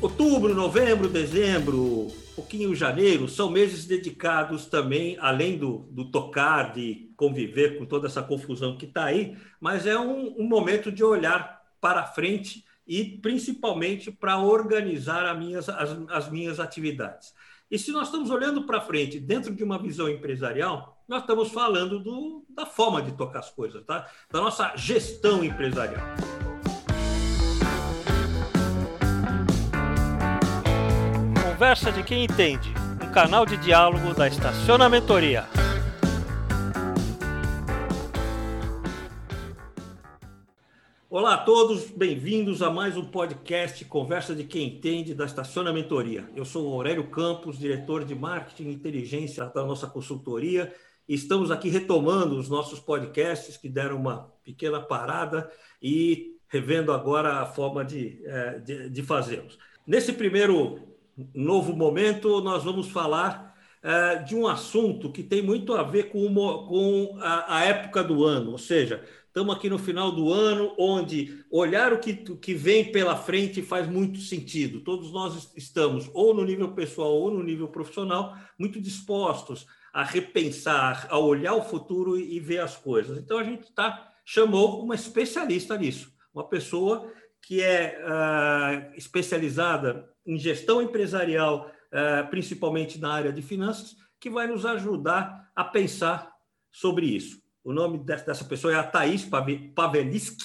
Outubro, novembro, dezembro, pouquinho janeiro, são meses dedicados também, além do, do tocar, de conviver com toda essa confusão que está aí, mas é um, um, momento de olhar para frente e principalmente para organizar minhas, as, as minhas atividades. E se nós estamos olhando para frente dentro de uma visão empresarial, nós estamos falando do, da forma de tocar as coisas, tá? da nossa gestão empresarial. Conversa de quem entende, um canal de diálogo da Estaciona Mentoria. Olá a todos, bem-vindos a mais um podcast Conversa de quem entende da Estaciona Mentoria. Eu sou Aurélio Campos, diretor de marketing e inteligência da nossa consultoria, e estamos aqui retomando os nossos podcasts que deram uma pequena parada e revendo agora a forma de, eh, de, de fazê-los. Nesse primeiro novo momento, nós vamos falar uh, de um assunto que tem muito a ver com, uma, com a, a, época do ano, ou seja, estamos aqui no final do ano, onde olhar o que, que vem pela frente faz muito sentido. Todos nós estamos, ou no nível pessoal ou no nível profissional, muito dispostos a repensar, a olhar o futuro e ver as coisas. Então, a gente tá, chamou uma especialista nisso, uma pessoa que é uh, especializada em gestão empresarial, eh, principalmente na área de finanças, que vai nos ajudar a pensar sobre isso. O nome dessa pessoa é a Thaís Paveliski,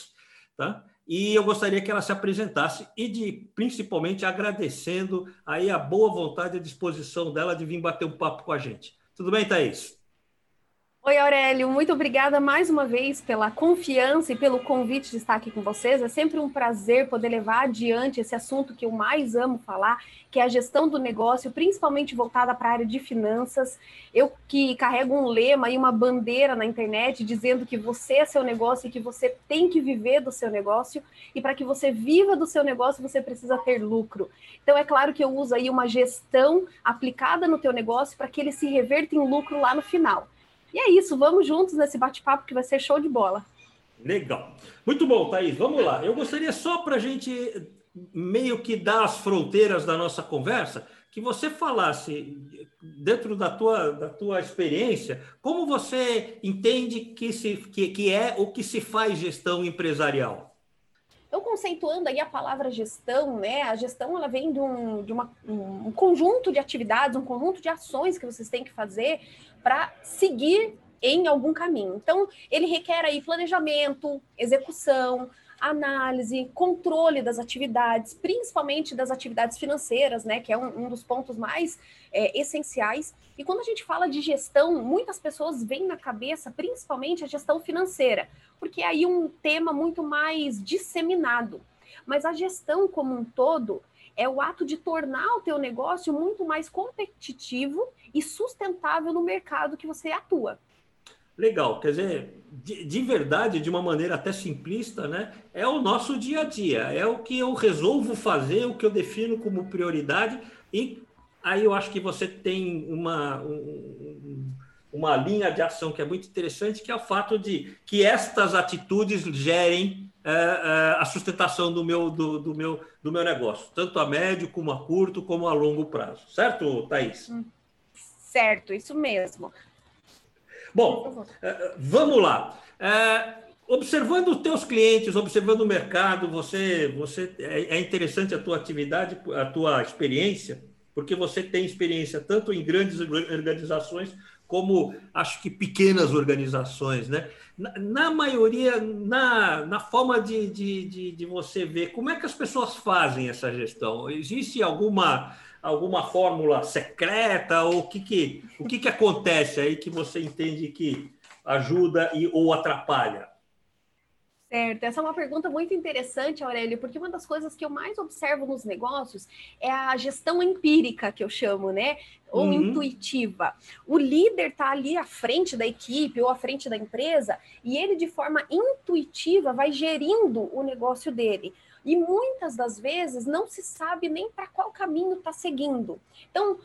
tá? E eu gostaria que ela se apresentasse e de principalmente agradecendo aí a boa vontade e disposição dela de vir bater um papo com a gente. Tudo bem, Thaís? Oi, Aurélio, muito obrigada mais uma vez pela confiança e pelo convite de estar aqui com vocês. É sempre um prazer poder levar adiante esse assunto que eu mais amo falar, que é a gestão do negócio, principalmente voltada para a área de finanças. Eu que carrego um lema e uma bandeira na internet dizendo que você é seu negócio e que você tem que viver do seu negócio, e para que você viva do seu negócio, você precisa ter lucro. Então, é claro que eu uso aí uma gestão aplicada no teu negócio para que ele se reverta em lucro lá no final. E é isso, vamos juntos nesse bate-papo que vai ser show de bola. Legal. Muito bom, Thaís. Vamos lá. Eu gostaria só para a gente meio que dar as fronteiras da nossa conversa, que você falasse, dentro da tua, da tua experiência, como você entende que, se, que, que é o que se faz gestão empresarial? Então, conceituando aí a palavra gestão, né? A gestão ela vem de, um, de uma, um conjunto de atividades, um conjunto de ações que vocês têm que fazer para seguir em algum caminho. Então, ele requer aí planejamento, execução, análise, controle das atividades, principalmente das atividades financeiras, né, que é um, um dos pontos mais é, essenciais. E quando a gente fala de gestão, muitas pessoas veem na cabeça, principalmente a gestão financeira, porque é aí um tema muito mais disseminado. Mas a gestão como um todo é o ato de tornar o teu negócio muito mais competitivo e sustentável no mercado que você atua. Legal, quer dizer, de, de, verdade, de uma maneira até simplista, né? É o nosso dia a dia, é o que eu resolvo fazer, o que eu defino como prioridade, e aí eu acho que você tem uma, um, uma linha de ação que é muito interessante, que é o fato de que estas atitudes gerem é, é, a sustentação do meu, do, do, meu, do meu negócio, tanto a médio, como a curto, como a longo prazo. Certo, Thaís? Certo, isso mesmo. Bom, é, vamos lá. É, observando os teus clientes, observando o mercado, você, você é, é interessante a tua atividade, a tua experiência, porque você tem experiência tanto em grandes organizações como acho que pequenas organizações, né? Na, na maioria, na, na forma de, de, de, de, você ver, como é que as pessoas fazem essa gestão? Existe alguma alguma fórmula secreta ou o que, que, o que, que acontece aí que você entende que ajuda e, ou atrapalha? Certo, essa é uma pergunta muito interessante, Aurélio, porque uma das coisas que eu mais observo nos negócios é a gestão empírica, que eu chamo, né? Ou uhum. intuitiva. O líder está ali à frente da equipe ou à frente da empresa e ele, de forma intuitiva, vai gerindo o negócio dele. E muitas das vezes não se sabe nem para qual caminho está seguindo. Então, uh,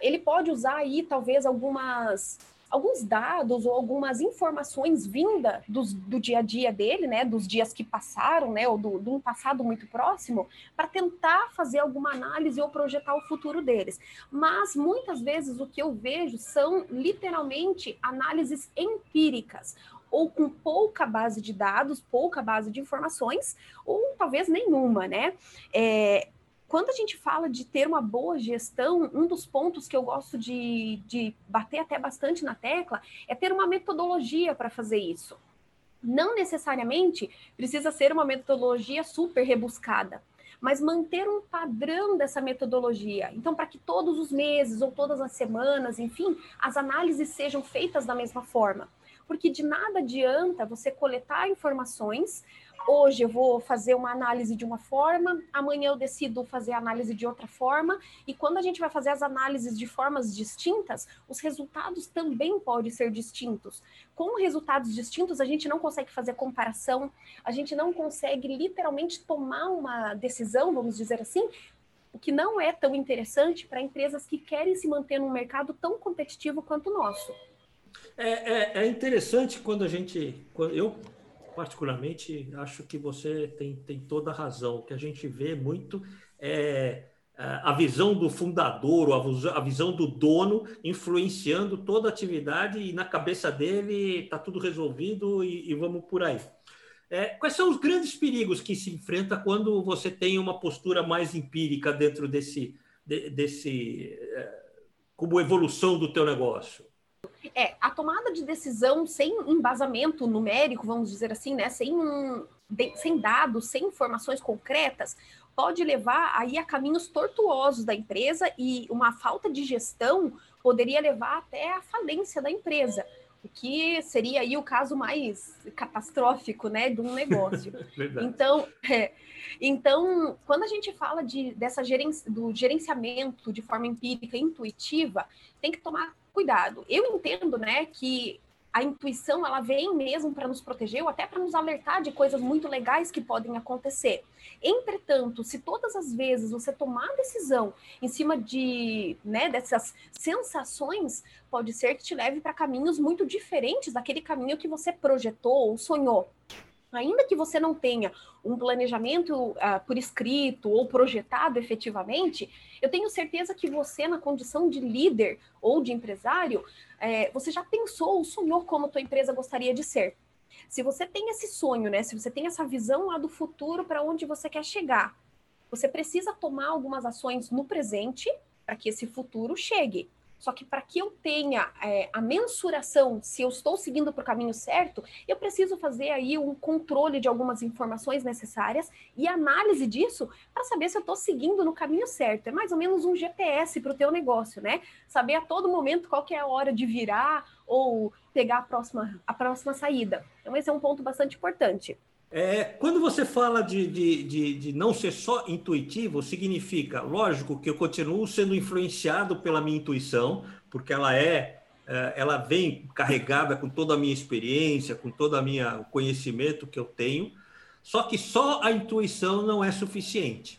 ele pode usar aí talvez algumas alguns dados ou algumas informações vinda dos, do dia a dia dele, né, dos dias que passaram, né, ou do, de um passado muito próximo, para tentar fazer alguma análise ou projetar o futuro deles. Mas muitas vezes o que eu vejo são literalmente análises empíricas, ou com pouca base de dados, pouca base de informações, ou talvez nenhuma, né? É, quando a gente fala de ter uma boa gestão, um dos pontos que eu gosto de, de bater até bastante na tecla é ter uma metodologia para fazer isso. Não necessariamente precisa ser uma metodologia super rebuscada, mas manter um padrão dessa metodologia. Então, para que todos os meses ou todas as semanas, enfim, as análises sejam feitas da mesma forma porque de nada adianta você coletar informações. Hoje eu vou fazer uma análise de uma forma, amanhã eu decido fazer a análise de outra forma, e quando a gente vai fazer as análises de formas distintas, os resultados também podem ser distintos. Com resultados distintos, a gente não consegue fazer comparação, a gente não consegue literalmente tomar uma decisão, vamos dizer assim, o que não é tão interessante para empresas que querem se manter num mercado tão competitivo quanto o nosso. É, é, é, interessante quando a gente. Eu, particularmente, acho que você tem, tem toda a razão. O que a gente vê muito é a visão do fundador, a visão do dono influenciando toda a atividade e na cabeça dele está tudo resolvido e, e, vamos por aí. É, quais são os grandes perigos que se enfrenta quando você tem uma postura mais empírica dentro desse, desse é, como evolução do teu negócio? É, a tomada de decisão sem embasamento numérico, vamos dizer assim, né, sem, de, sem dados, sem informações concretas, pode levar aí a caminhos tortuosos da empresa e uma falta de gestão poderia levar até a falência da empresa, o que seria aí o caso mais catastrófico, né, de um negócio. então, é, então, quando a gente fala de, dessa gerenci, do gerenciamento de forma empírica, intuitiva, tem que tomar cuidado. Eu entendo, né, que a intuição ela vem mesmo para nos proteger ou até para nos alertar de coisas muito legais que podem acontecer. Entretanto, se todas as vezes você tomar decisão em cima de, né, dessas sensações, pode ser que te leve para caminhos muito diferentes daquele caminho que você projetou ou sonhou ainda que você não tenha um planejamento uh, por escrito ou projetado efetivamente, eu tenho certeza que você, na condição de líder ou de empresário, é, você já pensou ou sonhou como tua empresa gostaria de ser. Se você tem esse sonho, né? Se você tem essa visão lá do futuro para onde você quer chegar, você precisa tomar algumas ações no presente para que esse futuro chegue. Só que para que eu tenha é, a mensuração se eu estou seguindo para o caminho certo, eu preciso fazer aí um controle de algumas informações necessárias e análise disso para saber se eu estou seguindo no caminho certo. É mais ou menos um GPS para o teu negócio, né? Saber a todo momento qual é a hora de virar ou pegar a próxima, a próxima saída. Então, esse é um ponto bastante importante. É, quando você fala de, de, de, de, não ser só intuitivo, significa, lógico, que eu continuo sendo influenciado pela minha intuição, porque ela é, é ela vem carregada com toda a minha experiência, com todo o conhecimento que eu tenho, só que só a intuição não é suficiente.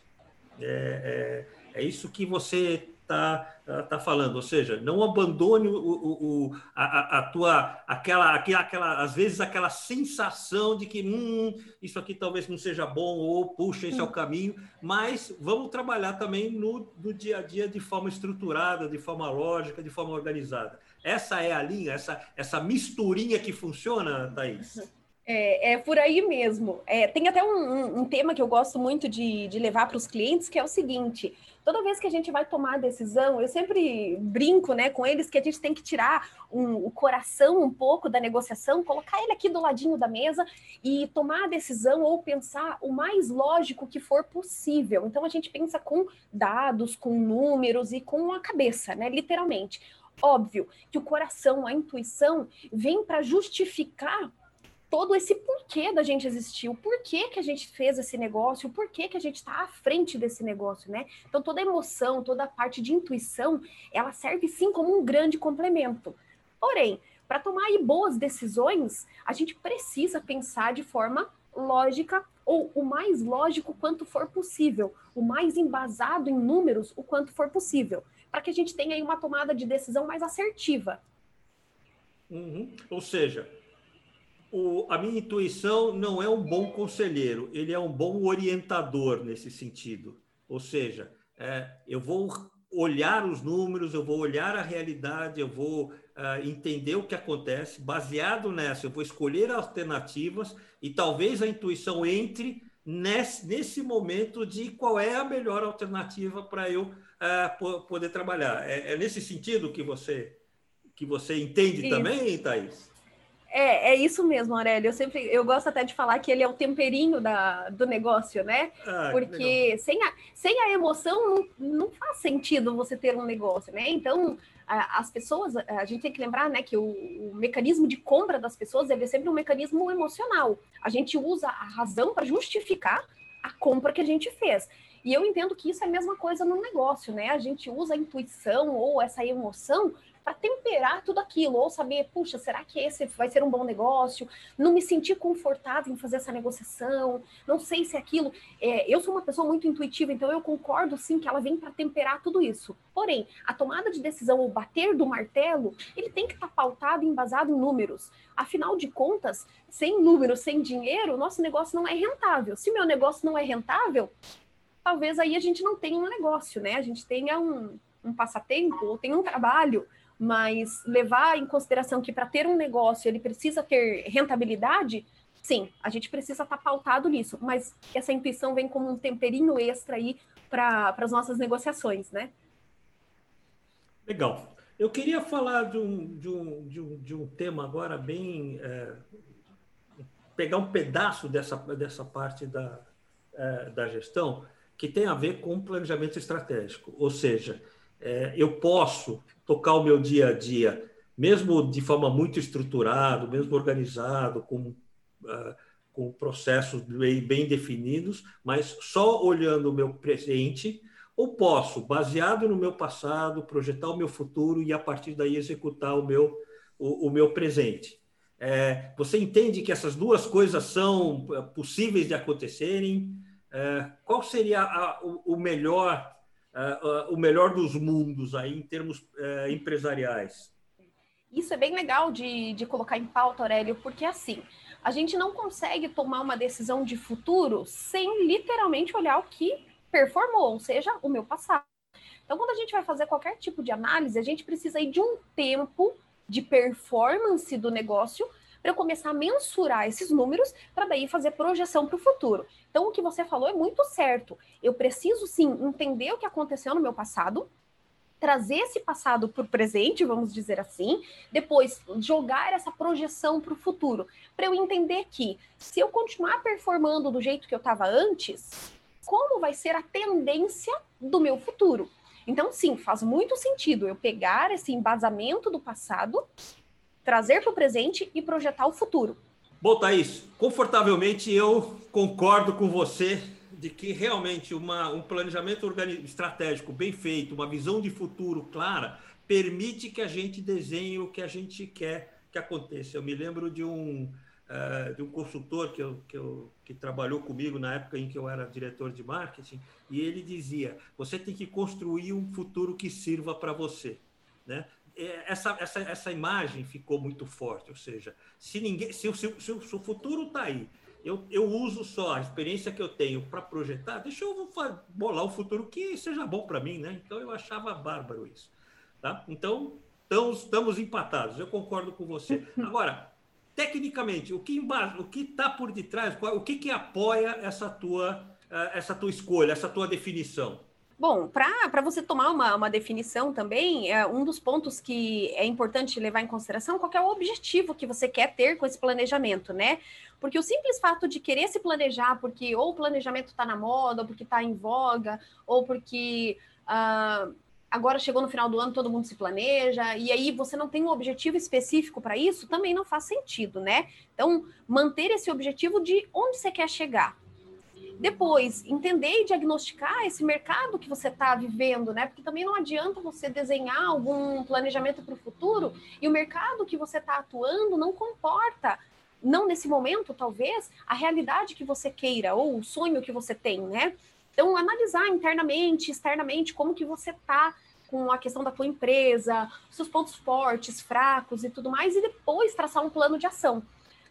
É, é, é isso que você está tá falando, ou seja, não abandone o, o, o a, a, tua aquela, aquela, aquela, às vezes aquela sensação de que hum, isso aqui talvez não seja bom ou puxa esse é o caminho, mas vamos trabalhar também no, no dia a dia de forma estruturada, de forma lógica, de forma organizada. Essa é a linha, essa essa misturinha que funciona, Thaís. É, é, por aí mesmo. É, tem até um, um, tema que eu gosto muito de, de levar para os clientes, que é o seguinte: toda vez que a gente vai tomar decisão, eu sempre brinco né, com eles que a gente tem que tirar um, o coração um pouco da negociação, colocar ele aqui do ladinho da mesa e tomar a decisão ou pensar o mais lógico que for possível. Então a gente pensa com dados, com números e com a cabeça, né, literalmente. Óbvio que o coração, a intuição, vem para justificar todo esse porquê da gente existir, o porquê que a gente fez esse negócio, o porquê que a gente está à frente desse negócio, né? Então toda emoção, toda a parte de intuição, ela serve sim como um grande complemento. Porém, para tomar aí boas decisões, a gente precisa pensar de forma lógica ou o mais lógico quanto for possível, o mais embasado em números o quanto for possível, para que a gente tenha aí uma tomada de decisão mais assertiva. Uhum. Ou seja, o, a minha intuição não é um bom conselheiro, ele é um bom orientador nesse sentido. Ou seja, é, eu vou olhar os números, eu vou olhar a realidade, eu vou uh, entender o que acontece. Baseado nessa, eu vou escolher alternativas e talvez a intuição entre nesse, nesse momento de qual é a melhor alternativa para eu uh, poder trabalhar. É, é, nesse sentido que você que você entende Isso. também, Thaís? É, é isso mesmo, Aurélio. Eu sempre eu gosto até de falar que ele é o temperinho da, do negócio, né? Ah, Porque sem a, sem a emoção não, não faz sentido você ter um negócio, né? Então, as pessoas, a gente tem que lembrar, né, que o, o mecanismo de compra das pessoas deve ser sempre um mecanismo emocional. A gente usa a razão para justificar a compra que a gente fez. E eu entendo que isso é a mesma coisa no negócio, né? A gente usa a intuição ou essa emoção para temperar tudo aquilo, ou saber, puxa, será que esse vai ser um bom negócio? Não me sentir confortável em fazer essa negociação, não sei se é aquilo. É, eu sou uma pessoa muito intuitiva, então eu concordo sim que ela vem para temperar tudo isso. Porém, a tomada de decisão, o bater do martelo, ele tem que estar tá pautado e embasado em números. Afinal de contas, sem números, sem dinheiro, nosso negócio não é rentável. Se meu negócio não é rentável, talvez aí a gente não tenha um negócio, né? A gente tenha um, um passatempo ou tenha um trabalho mas levar em consideração que para ter um negócio ele precisa ter rentabilidade, sim, a gente precisa estar tá pautado nisso, mas essa intuição vem como um temperinho extra aí para as nossas negociações, né? Legal. Eu queria falar de um, de um, de um, de um tema agora bem. É, pegar um pedaço dessa, dessa parte da, é, da gestão que tem a ver com planejamento estratégico. Ou seja, é, eu posso tocar o meu dia a dia, mesmo de forma muito estruturada, mesmo organizado, com, uh, com processos bem, bem definidos, mas só olhando o meu presente, ou posso, baseado no meu passado, projetar o meu futuro e a partir daí executar o meu, o, o meu presente. É, você entende que essas duas coisas são é, possíveis de acontecerem? É, qual seria a, o, o melhor uh, uh, o melhor dos mundos aí em termos empresariais. Isso é bem legal de, de colocar em pauta, Aurélio, porque assim, a gente não consegue tomar uma decisão de futuro sem literalmente olhar o que performou, ou seja, o meu passado. Então, quando a gente vai fazer qualquer tipo de análise, a gente precisa de um tempo de performance do negócio para eu começar a mensurar esses números para daí fazer projeção para o futuro. Então, o que você falou é muito certo. Eu preciso sim entender o que aconteceu no meu passado, trazer esse passado para o presente, vamos dizer assim, depois jogar essa projeção para o futuro, para eu entender que se eu continuar performando do jeito que eu estava antes, como vai ser a tendência do meu futuro? Então, sim, faz muito sentido eu pegar esse embasamento do passado trazer para o presente e projetar o futuro. Bom, Thaís, confortavelmente eu concordo com você de que realmente uma, um planejamento estratégico bem feito, uma visão de futuro clara, permite que a gente desenhe o que a gente quer que aconteça. Eu me lembro de um, uh, de um consultor que, eu, que, eu, que trabalhou comigo na época em que eu era diretor de marketing, e ele dizia: você tem que construir um futuro que sirva para você. Né? É, essa, essa, essa imagem ficou muito forte. Ou seja, se ninguém, se, se, se, o futuro está aí, eu, eu uso só a experiência que eu tenho para projetar, deixa eu bolar o futuro que seja bom para mim, né? Então eu achava bárbaro isso. Tá? Então, estamos, estamos empatados, eu concordo com você. Agora, tecnicamente, o que o que está por detrás, o que, que apoia essa tua, eh, essa tua escolha, essa tua definição? Bom, para você tomar uma, uma definição também, é, um dos pontos que é importante levar em consideração qual é o objetivo que você quer ter com esse planejamento, né? Porque o simples fato de querer se planejar, porque ou o planejamento está na moda, ou porque está em voga, ou porque uh, agora chegou no final do ano, todo mundo se planeja, e aí você não tem um objetivo específico para isso, também não faz sentido, né? Então, manter esse objetivo de onde você quer chegar. Depois, entender e diagnosticar esse mercado que você está vivendo, né? Porque também não adianta você desenhar algum planejamento para o futuro e o mercado que você está atuando não comporta, não nesse momento, talvez, a realidade que você queira ou o sonho que você tem, né? Então, analisar internamente, externamente, como que você está com a questão da tua empresa, seus pontos fortes, fracos e tudo mais, e depois traçar um plano de ação.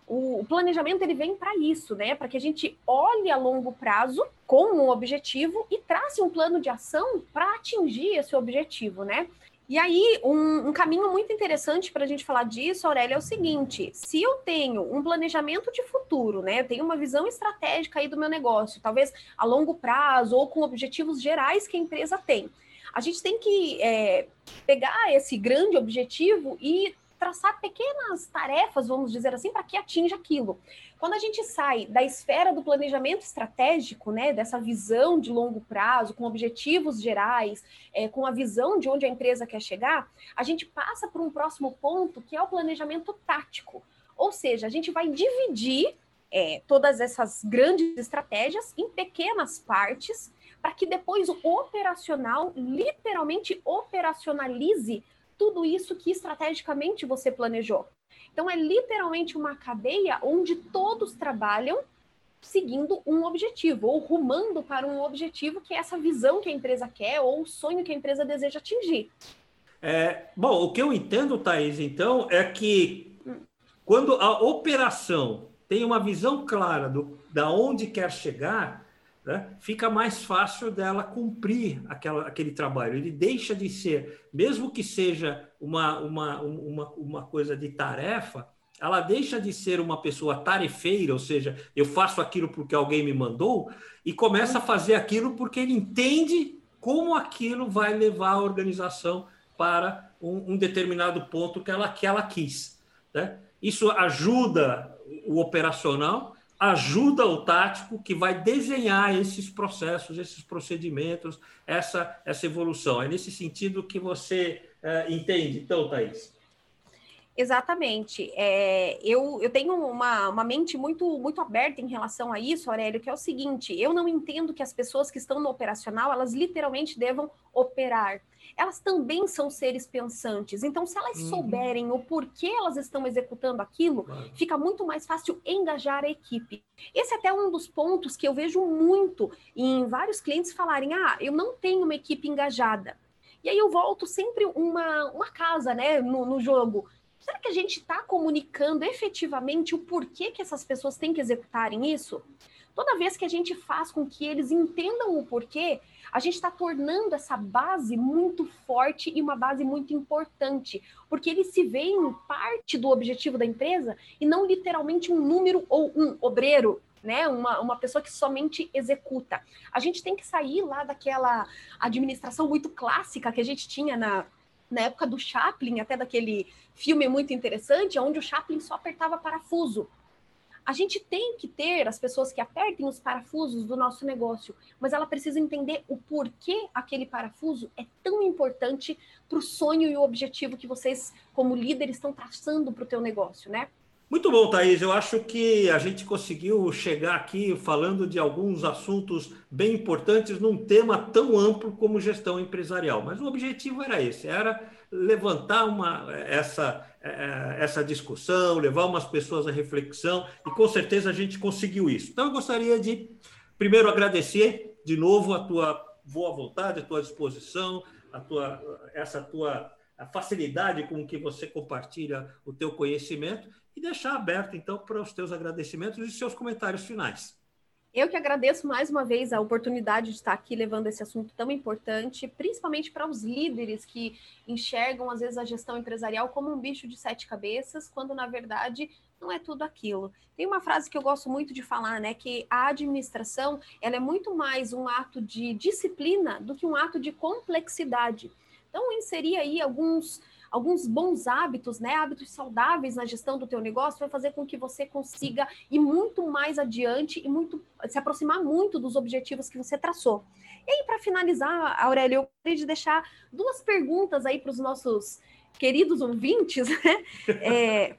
O planejamento ele vem para isso, né? Para que a gente olhe a longo prazo com um objetivo e trace um plano de ação para atingir esse objetivo, né? E aí, um, um caminho muito interessante para a gente falar disso, Aurélia, é o seguinte: se eu tenho um planejamento de futuro, né? Eu tenho uma visão estratégica aí do meu negócio, talvez a longo prazo ou com objetivos gerais que a empresa tem. A gente tem que é, pegar esse grande objetivo e traçar pequenas tarefas, vamos dizer assim, para que atinja aquilo. Quando a gente sai da esfera do planejamento estratégico, né, dessa visão de longo prazo, com objetivos gerais, é, com a visão de onde a empresa quer chegar, a gente passa para um próximo ponto que é o planejamento tático. Ou seja, a gente vai dividir é, todas essas grandes estratégias em pequenas partes para que depois o operacional literalmente operacionalize tudo isso que estrategicamente você planejou. Então, é literalmente uma cadeia onde todos trabalham seguindo um objetivo, ou rumando para um objetivo que é essa visão que a empresa quer, ou o sonho que a empresa deseja atingir. É, bom, o que eu entendo, Thaís, então, é que quando a operação tem uma visão clara do, da onde quer chegar, né, fica mais fácil dela cumprir aquela, aquele trabalho. Ele deixa de ser, mesmo que seja uma, uma, uma, uma coisa de tarefa, ela deixa de ser uma pessoa tarefeira, ou seja, eu faço aquilo porque alguém me mandou, e começa a fazer aquilo porque ele entende como aquilo vai levar a organização para um, um determinado ponto que ela, que ela quis. Né? Isso ajuda o operacional ajuda o tático que vai desenhar esses processos, esses procedimentos, essa, essa evolução. É nesse sentido que você é, entende, então, Thaís? Exatamente. É, eu, eu tenho uma, uma mente muito, muito aberta em relação a isso, Aurélio, que é o seguinte: eu não entendo que as pessoas que estão no operacional, elas literalmente devam operar elas também são seres pensantes. Então, se elas uhum. souberem o porquê elas estão executando aquilo, claro. fica muito mais fácil engajar a equipe. Esse é até um dos pontos que eu vejo muito em vários clientes falarem: ah, eu não tenho uma equipe engajada. E aí eu volto sempre uma, uma casa né, no, no jogo. Será que a gente está comunicando efetivamente o porquê que essas pessoas têm que executarem isso? Toda vez que a gente faz com que eles entendam o porquê, a gente está tornando essa base muito forte e uma base muito importante, porque eles se veem parte do objetivo da empresa e não literalmente um número ou um obreiro, né? Uma, uma pessoa que somente executa. A gente tem que sair lá daquela administração muito clássica que a gente tinha na, na época do Chaplin, até daquele filme muito interessante, onde o Chaplin só apertava parafuso. A gente tem que ter as pessoas que apertem os parafusos do nosso negócio, mas ela precisa entender o porquê aquele parafuso é tão importante para o sonho e o objetivo que vocês, como líderes, estão traçando para o teu negócio, né? Muito bom, Thaís. Eu acho que a gente conseguiu chegar aqui falando de alguns assuntos bem importantes num tema tão amplo como gestão empresarial. Mas o objetivo era esse, era levantar uma, essa, é, essa discussão, levar umas pessoas à reflexão, e com certeza a gente conseguiu isso. Então, eu gostaria de, primeiro, agradecer de novo a tua boa vontade, a tua disposição, a tua, essa tua a facilidade com que você compartilha o teu conhecimento e deixar aberto, então, para os teus agradecimentos e seus comentários finais. Eu que agradeço mais uma vez a oportunidade de estar aqui levando esse assunto tão importante, principalmente para os líderes que enxergam, às vezes, a gestão empresarial como um bicho de sete cabeças, quando, na verdade, não é tudo aquilo. Tem uma frase que eu gosto muito de falar, né, que a administração ela é muito mais um ato de disciplina do que um ato de complexidade. Então, inserir aí alguns alguns bons hábitos, né, hábitos saudáveis na gestão do teu negócio, vai fazer com que você consiga ir muito mais adiante e muito se aproximar muito dos objetivos que você traçou. E aí, para finalizar, Aurélio, eu gostaria de deixar duas perguntas aí para os nossos queridos ouvintes, né, é,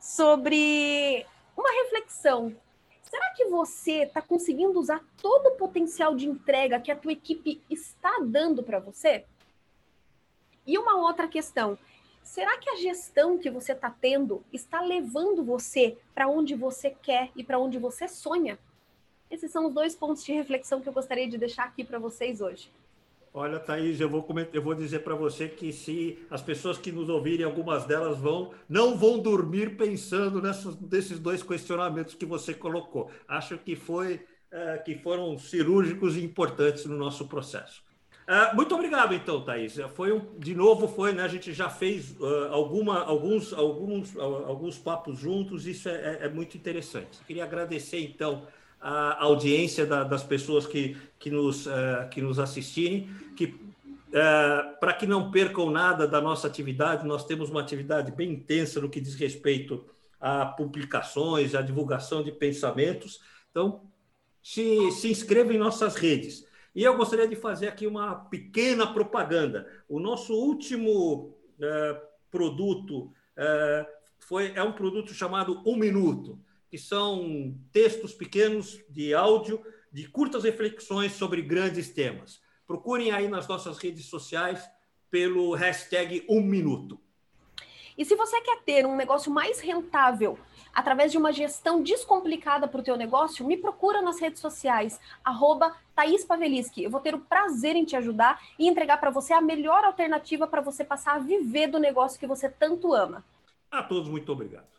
sobre uma reflexão. Será que você está conseguindo usar todo o potencial de entrega que a tua equipe está dando para você? E uma outra questão, Será que a gestão que você está tendo está levando você para onde você quer e para onde você sonha? Esses são os dois pontos de reflexão que eu gostaria de deixar aqui para vocês hoje. Olha, Thaís, eu vou, comentar, eu vou dizer para você que se as pessoas que nos ouvirem, algumas delas vão, não vão dormir pensando nessas, nesses dois questionamentos que você colocou. Acho que, foi, é, que foram cirúrgicos e importantes no nosso processo. É, muito obrigado, então, Thaís. Foi um, de novo, foi, né? A gente já fez uh, alguma, alguns, alguns, alguns papos juntos, isso é, é, é muito interessante. Queria agradecer, então, a audiência da, das pessoas que, que, nos, uh, que nos assistirem, que uh, para que não percam nada da nossa atividade, nós temos uma atividade bem intensa no que diz respeito a publicações, a divulgação de pensamentos. Então, se, se inscreva em nossas redes. E eu gostaria de fazer aqui uma pequena propaganda. O nosso último uh, produto foi, é um produto chamado Um Minuto que são textos pequenos de áudio, de curtas reflexões sobre grandes temas. Procurem aí nas nossas redes sociais pelo hashtag Um Minuto. E se você quer ter um negócio mais rentável através de uma gestão descomplicada para o teu negócio, me procura nas redes sociais, arroba Thaís Paveliski. Eu vou ter o prazer em te ajudar e entregar para você a melhor alternativa para você passar a viver do negócio que você tanto ama. A todos, muito obrigado.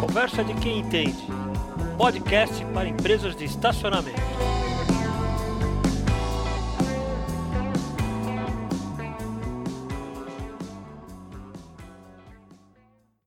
Conversa de quem entende. Podcast para empresas de estacionamento.